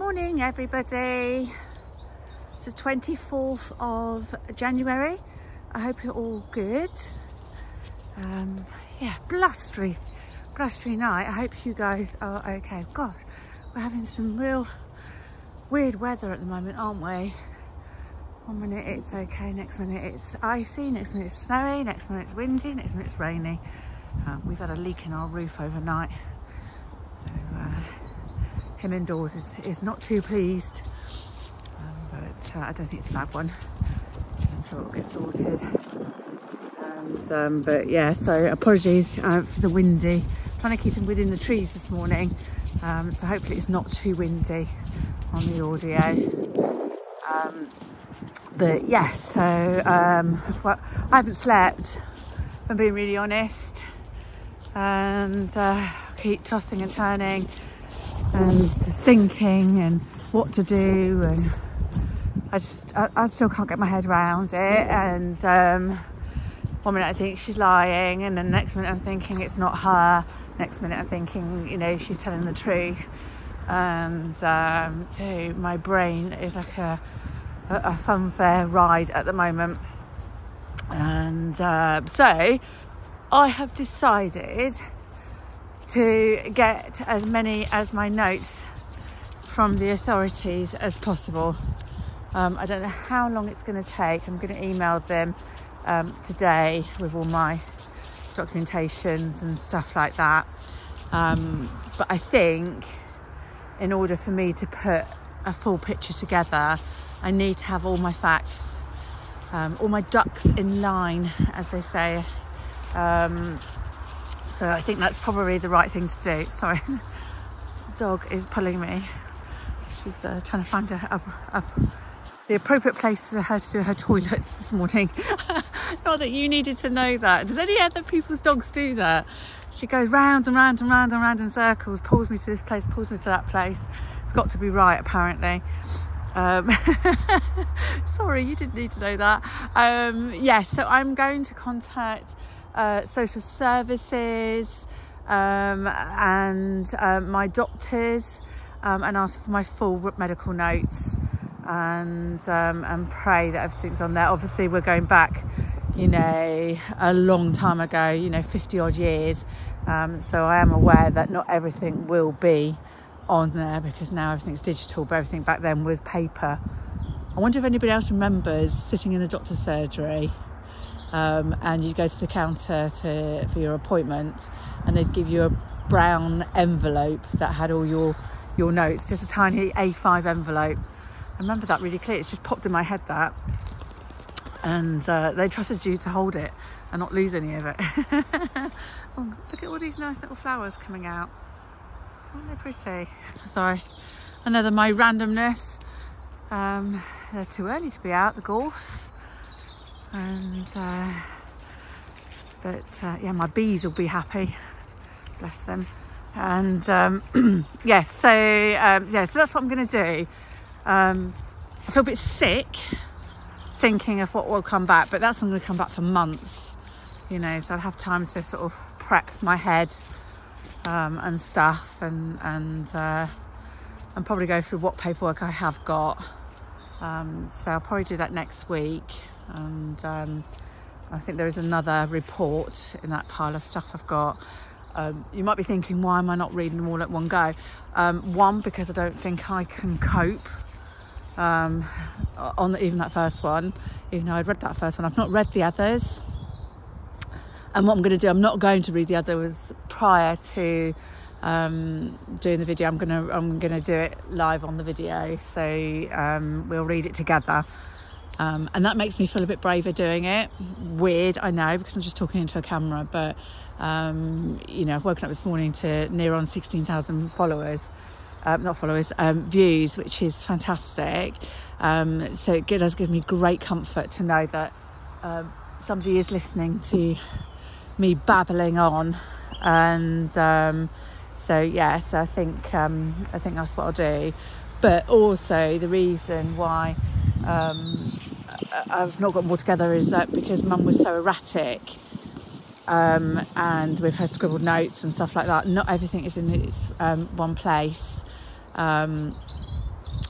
Morning, everybody. It's the 24th of January. I hope you're all good. Um, yeah, blustery, blustery night. I hope you guys are okay. God, we're having some real weird weather at the moment, aren't we? One minute it's okay, next minute it's icy, next minute it's snowy, next minute it's windy, next minute it's rainy. Um, we've had a leak in our roof overnight. Him indoors is, is not too pleased. Um, but uh, I don't think it's a bad one. I'm sure it'll get sorted. And, um, but yeah, so apologies uh, for the windy. trying to keep him within the trees this morning. Um, so hopefully it's not too windy on the audio. Um, but yeah, so um, well, I haven't slept. I'm being really honest, and uh, keep tossing and turning and thinking and what to do and I just I, I still can't get my head around it and um, one minute I think she's lying and the next minute I'm thinking it's not her next minute I'm thinking you know she's telling the truth and um, so my brain is like a, a, a funfair ride at the moment and uh, so I have decided to get as many as my notes from the authorities as possible. Um, I don't know how long it's going to take. I'm going to email them um, today with all my documentations and stuff like that. Um, but I think in order for me to put a full picture together, I need to have all my facts, um, all my ducks in line, as they say. So I think that's probably the right thing to do. Sorry, dog is pulling me. She's uh, trying to find the appropriate place for her to do her toilet this morning. Not that you needed to know that. Does any other people's dogs do that? She goes round and round and round and round in circles, pulls me to this place, pulls me to that place. It's got to be right, apparently. Um, sorry, you didn't need to know that. Um, yes, yeah, so I'm going to contact uh, social services um, and uh, my doctors um, and ask for my full medical notes and um, and pray that everything's on there. Obviously, we're going back, you know, a long time ago, you know, 50 odd years. Um, so I am aware that not everything will be on there because now everything's digital, but everything back then was paper. I wonder if anybody else remembers sitting in the doctor's surgery um, and you'd go to the counter to, for your appointment and they'd give you a brown envelope that had all your your notes just a tiny A5 envelope. I remember that really clear. It's just popped in my head that. And uh, they trusted you to hold it and not lose any of it. Oh, look at all these nice little flowers coming out. Aren't they pretty? Sorry. Another my randomness. Um, they're too early to be out the gorse and uh, but uh, yeah my bees will be happy. Bless them. And um, yes so um, yeah so that's what I'm going to do. Um, I feel a bit sick thinking of what will come back but that's not going to come back for months you know so I'll have time to sort of prep my head um, and stuff and and uh, and probably go through what paperwork I have got. Um, so I'll probably do that next week and um, I think there is another report in that pile of stuff I've got. Um, you might be thinking, why am I not reading them all at one go? Um, one, because I don't think I can cope um, on the, even that first one, even though I'd read that first one. I've not read the others. And what I'm going to do, I'm not going to read the others prior to um, doing the video. I'm going to I'm going to do it live on the video, so um, we'll read it together. Um, and that makes me feel a bit braver doing it. Weird, I know, because I'm just talking into a camera. But um, you know, I've woken up this morning to near on 16,000 followers, um, not followers, um, views, which is fantastic. Um, so it does give me great comfort to know that somebody is listening to me babbling on. And so yeah, so I think I think that's what I'll do. But also the reason why um, I've not got more together is that because mum was so erratic um, and with her scribbled notes and stuff like that, not everything is in its um, one place. Um,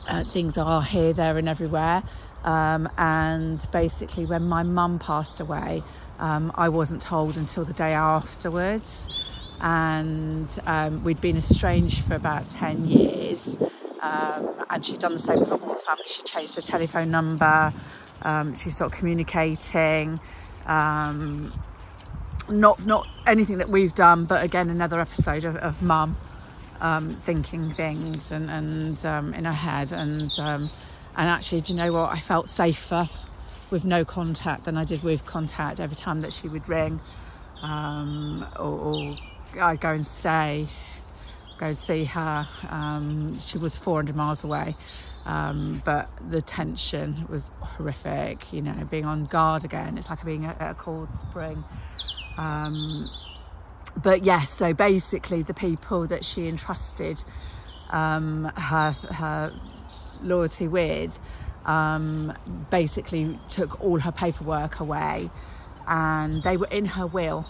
uh, things are here, there, and everywhere. Um, and basically, when my mum passed away, um, I wasn't told until the day afterwards. And um, we'd been estranged for about 10 years. Um, and she'd done the same with my family. She changed her telephone number, um, she stopped communicating. Um, not not anything that we've done, but again, another episode of, of mum um, thinking things and, and um, in her head. And, um, and actually, do you know what? I felt safer with no contact than I did with contact every time that she would ring um, or, or, I'd go and stay, go see her. She was 400 miles away. Um, but the tension was horrific, you know, being on guard again. It's like being at, a cold spring. Um, but yes, so basically, the people that she entrusted um, her, her loyalty with um, basically took all her paperwork away and they were in her will.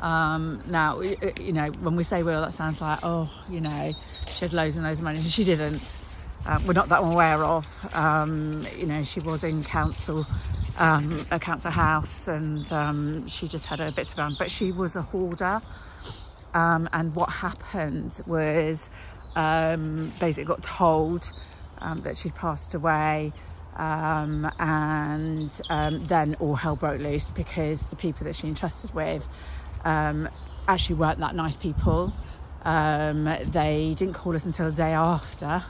Um, now, you know, when we say will, that sounds like, oh, you know, she had loads and loads of money. She didn't. Uh, we're not that aware of. Um, you know, she was in council um, a council house and um, she just had her bits around. But she was a hoarder. Um, and what happened was um, basically got told um, that she'd passed away. And then all hell broke loose because the people that she entrusted with actually weren't that nice people. they didn't call us until the day after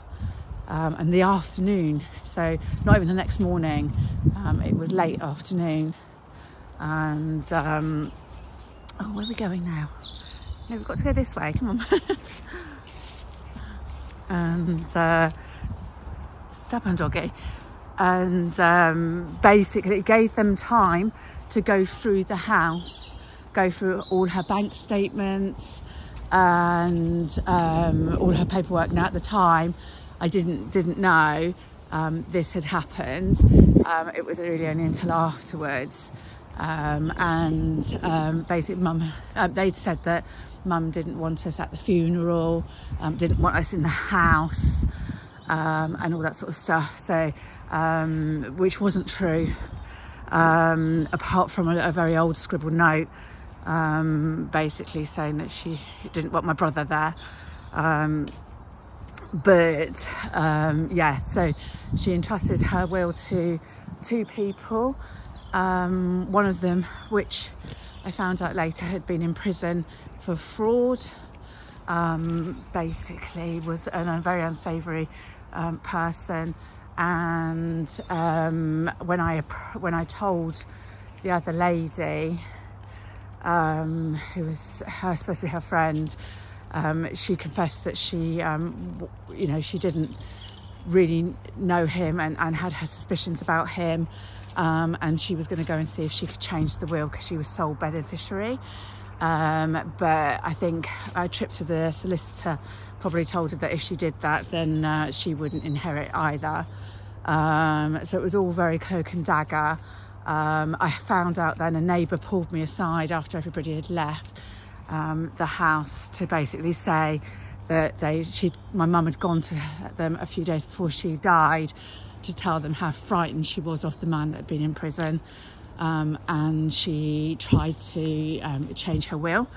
um, and the afternoon. So not even the next morning. Um, it was late afternoon, and um, oh, where are we going now? No, we've got to go this way. Come on. and uh, step on doggy. And um, basically, it gave them time to go through the house, go through all her bank statements and um, all her paperwork. Now, at the time, I didn't didn't know um, this had happened. Um, it was really only until afterwards. Um, and um, basically, mum, uh, they'd said that mum didn't want us at the funeral, um, didn't want us in the house, um, and all that sort of stuff. So, which wasn't true, apart from a, a, very old scribbled note, basically saying that she didn't want my brother there but um, yeah, so she entrusted her will to two people. Um, one of them, which I found out later, had been in prison for fraud. Um, basically, was a very unsavoury um, person. And um, when I when I told the other lady, um, who was her, supposed to be her friend, um, she confessed that she, um, you know, she didn't really know him and, and had her suspicions about him. Um, and she was going to go and see if she could change the will because she was sole beneficiary. Um, but I think a trip to the solicitor probably told her that if she did that, then uh, she wouldn't inherit either. Um, so it was all very cloak and dagger. Um, I found out then a neighbour pulled me aside after everybody had left um, the house to basically say that they she my mum had gone to them a few days before she died to tell them how frightened she was of the man that had been in prison um, and she tried to um, change her will.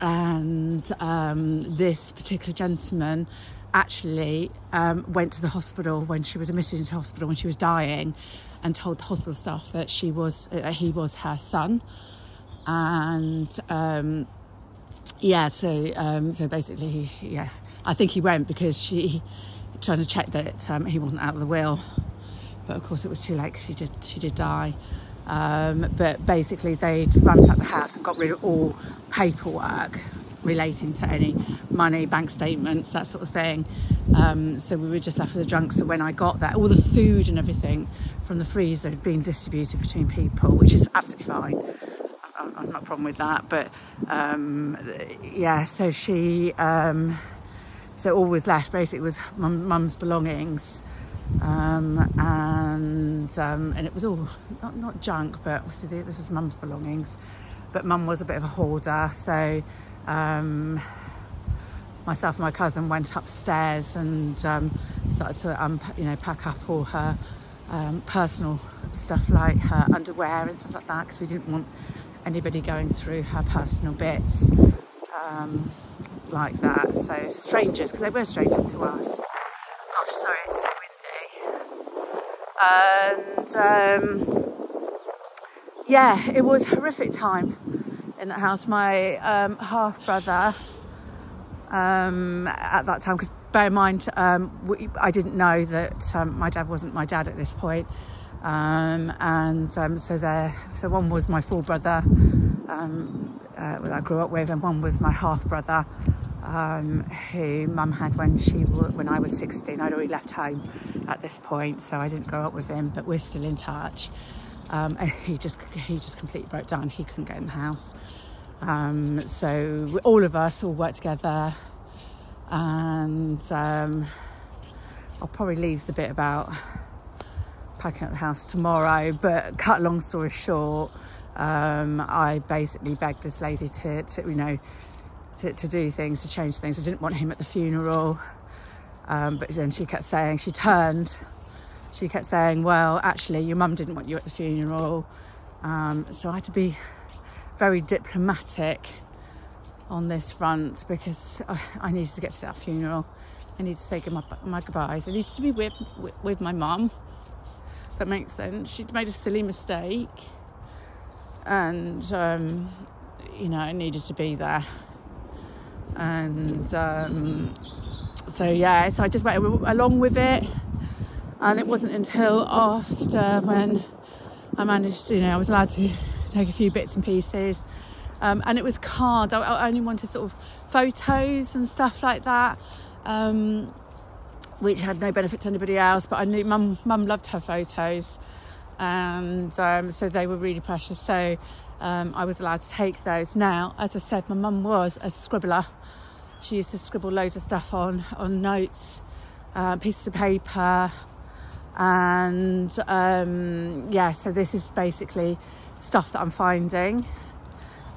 And um, this particular gentleman actually um, went to the hospital when she was admitted into hospital when she was dying and told the hospital staff that she was uh, he was her son. And um, yeah, so um, so basically, yeah, I think he went because she trying to check that um, he wasn't out of the will, but of course it was too late because she did she did die. Um, but basically, they'd ransacked the house and got rid of all paperwork relating to any money, bank statements, that sort of thing. Um, so we were just left with the junk. So when I got there, all the food and everything from the freezer had been distributed between people, which is absolutely fine. I've not a problem with that. But um, yeah, so she, um, so all was left basically was mum's belongings. Um, and um, and it was all not, not junk, but obviously this is mum's belongings. But mum was a bit of a hoarder, so um, myself and my cousin went upstairs and um, started to you know pack up all her um, personal stuff like her underwear and stuff like that because we didn't want anybody going through her personal bits um, like that. So strangers, because they were strangers to us. Gosh, sorry, it's so windy. And um, yeah, it was horrific time in that house. My um, half brother um, at that time, because bear in mind, um, we, I didn't know that um, my dad wasn't my dad at this point. Um, and um, so there, so one was my full brother um, uh, that I grew up with, and one was my half brother, um, who mum had when she when I was 16. I'd already left home at this point, so I didn't grow up with him, but we're still in touch. Um, and he just he just completely broke down. He couldn't get in the house. Um, so all of us all worked together, and I'll probably leave the bit about packing up the house tomorrow. But cut long story short, um, I basically begged this lady to, to you know, to, to, do things, to change things. I didn't want him at the funeral. Um, but then she kept saying, she turned, she kept saying, well, actually, your mum didn't want you at the funeral. Um, so I had to be very diplomatic on this front because I, I needed to get to that funeral. I needed to say my, my goodbyes. I needed to be with, with, with my mum. That makes sense. She'd made a silly mistake and um, you know I needed to be there. And um, so yeah, so I just went along with it, and it wasn't until after when I managed, you know, I was allowed to take a few bits and pieces. Um, and it was cards. I, I, only wanted sort of photos and stuff like that, um, which had no benefit to anybody else. But I knew mum, mum loved her photos, and um, so they were really precious. So um, I was allowed to take those. Now, as I said, my mum was a scribbler. She used to scribble loads of stuff on on notes, uh, pieces of paper, and um, yeah. So this is basically stuff that I'm finding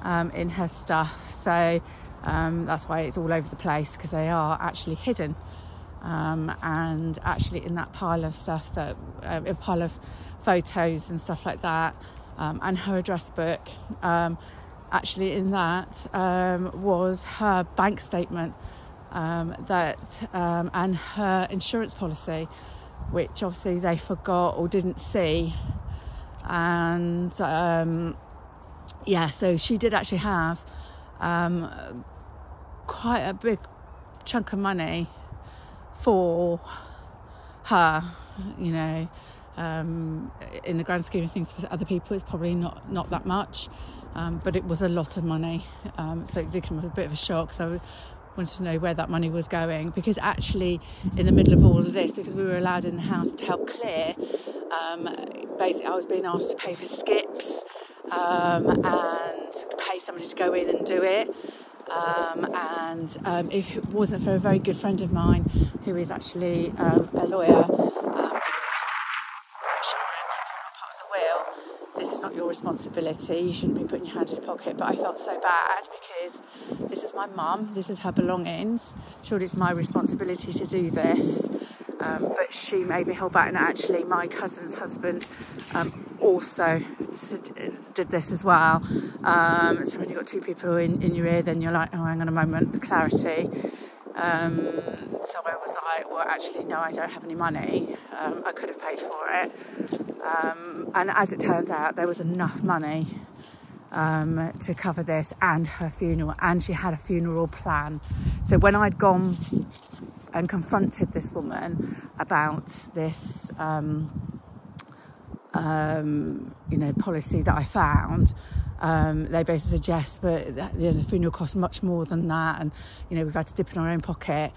um, in her stuff. So um, that's why it's all over the place because they are actually hidden. Um, and actually, in that pile of stuff, that uh, a pile of photos and stuff like that, um, and her address book. Um, actually, in that um, was her bank statement um, that um, and her insurance policy, which obviously they forgot or didn't see. And um, yeah, so she did actually have quite a big chunk of money for her, you know um, in the grand scheme of things for other people it's probably not not that much. Um, but it was a lot of money. Um, so it did come as a bit of a shock. So I wanted to know where that money was going. Because actually in the middle of all of this because we were allowed in the house to help clear um, basically I was being asked to pay for skips um, and pay somebody to go in and do it um, and um, if it wasn't for a very good friend of mine who is actually um, a lawyer this is not your responsibility. You shouldn't be putting your hand in your pocket. But I felt so bad because this is my mum, this is her belongings. Surely it's my responsibility to do this. Um, but she made me hold back, and actually, my cousin's husband um, also did this as well. Um, so, when you've got two people in, in your ear, then you're like, oh, hang on a moment, the clarity. Um, so I was like, well, actually, no, I don't have any money. Um, I could have paid for it. Um, and as it turned out, there was enough money um, to cover this and her funeral, and she had a funeral plan. So when I'd gone and confronted this woman about this, um, you know, policy that I found, um, they basically said yes, but you know, the funeral costs much more than that, and you know we've had to dip in our own pocket.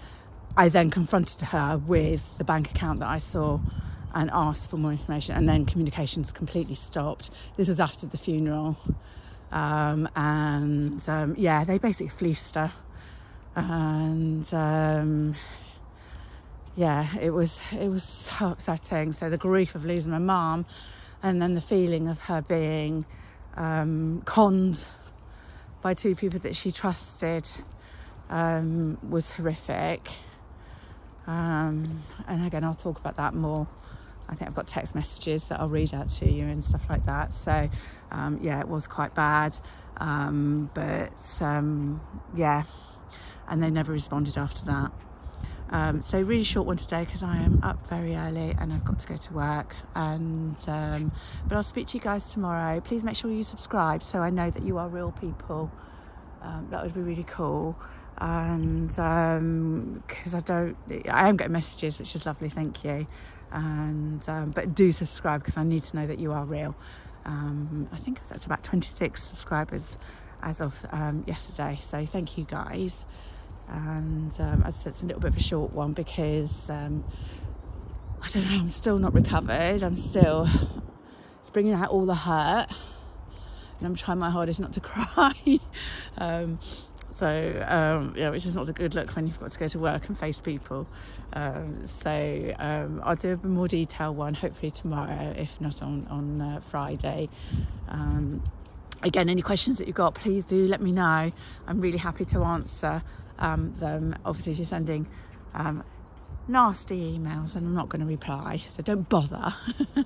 I then confronted her with the bank account that I saw and asked for more information, and then communications completely stopped. This was after the funeral, um, and um, yeah, they basically fleeced her, and um, yeah, it was it was so upsetting. So the grief of losing my mum, and then the feeling of her being um, conned by two people that she trusted um, was horrific. Um, and again, I'll talk about that more. I think I've got text messages that I'll read out to you and stuff like that. So, um, yeah, it was quite bad. Um, but um, yeah, and they never responded after that. Um, so really short one today because I am up very early and I've got to go to work. And um, but I'll speak to you guys tomorrow. Please make sure you subscribe so I know that you are real people. Um, that would be really cool. And because um, I don't, I am getting messages, which is lovely. Thank you. And um, but do subscribe because I need to know that you are real. Um, I think it was at about 26 subscribers as of yesterday. So thank you guys and um, as I said, it's a little bit of a short one because um, I don't know, I'm still not recovered. I'm still, it's bringing out all the hurt, and I'm trying my hardest not to cry. um, so um, yeah, which is not a good look when you've got to go to work and face people. Um, so um, I'll do a more detailed one hopefully tomorrow, if not on on uh, Friday. Um, again, any questions that you've got, please do let me know. I'm really happy to answer um, them. Obviously, if you're sending um, nasty emails, and I'm not going to reply, so don't bother.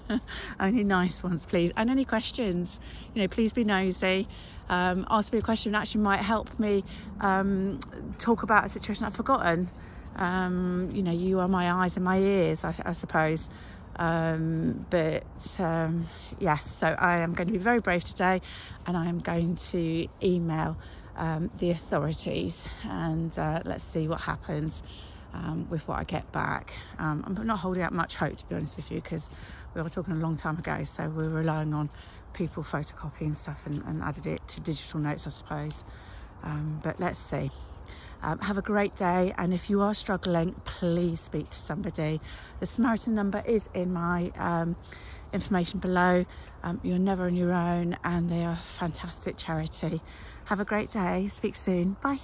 Only nice ones, please. And any questions, you know, please be nosy. Um, ask me a question that actually might help me um, talk about a situation I've forgotten. Um, you know, you are my eyes and my ears, I, I suppose. Um, but um, yes, so I am going to be very brave today and I am going to email um, the authorities and uh, let's see what happens um, with what I get back. Um, I'm not holding out much hope to be honest with you because we were talking a long time ago, so we're relying on people photocopying stuff and, and added it to digital notes, I suppose. Um, but let's see. Um, have a great day, and if you are struggling, please speak to somebody. The Samaritan number is in my um, information below. you're never on your own, and they are a fantastic charity. Have a great day. Speak soon. Bye.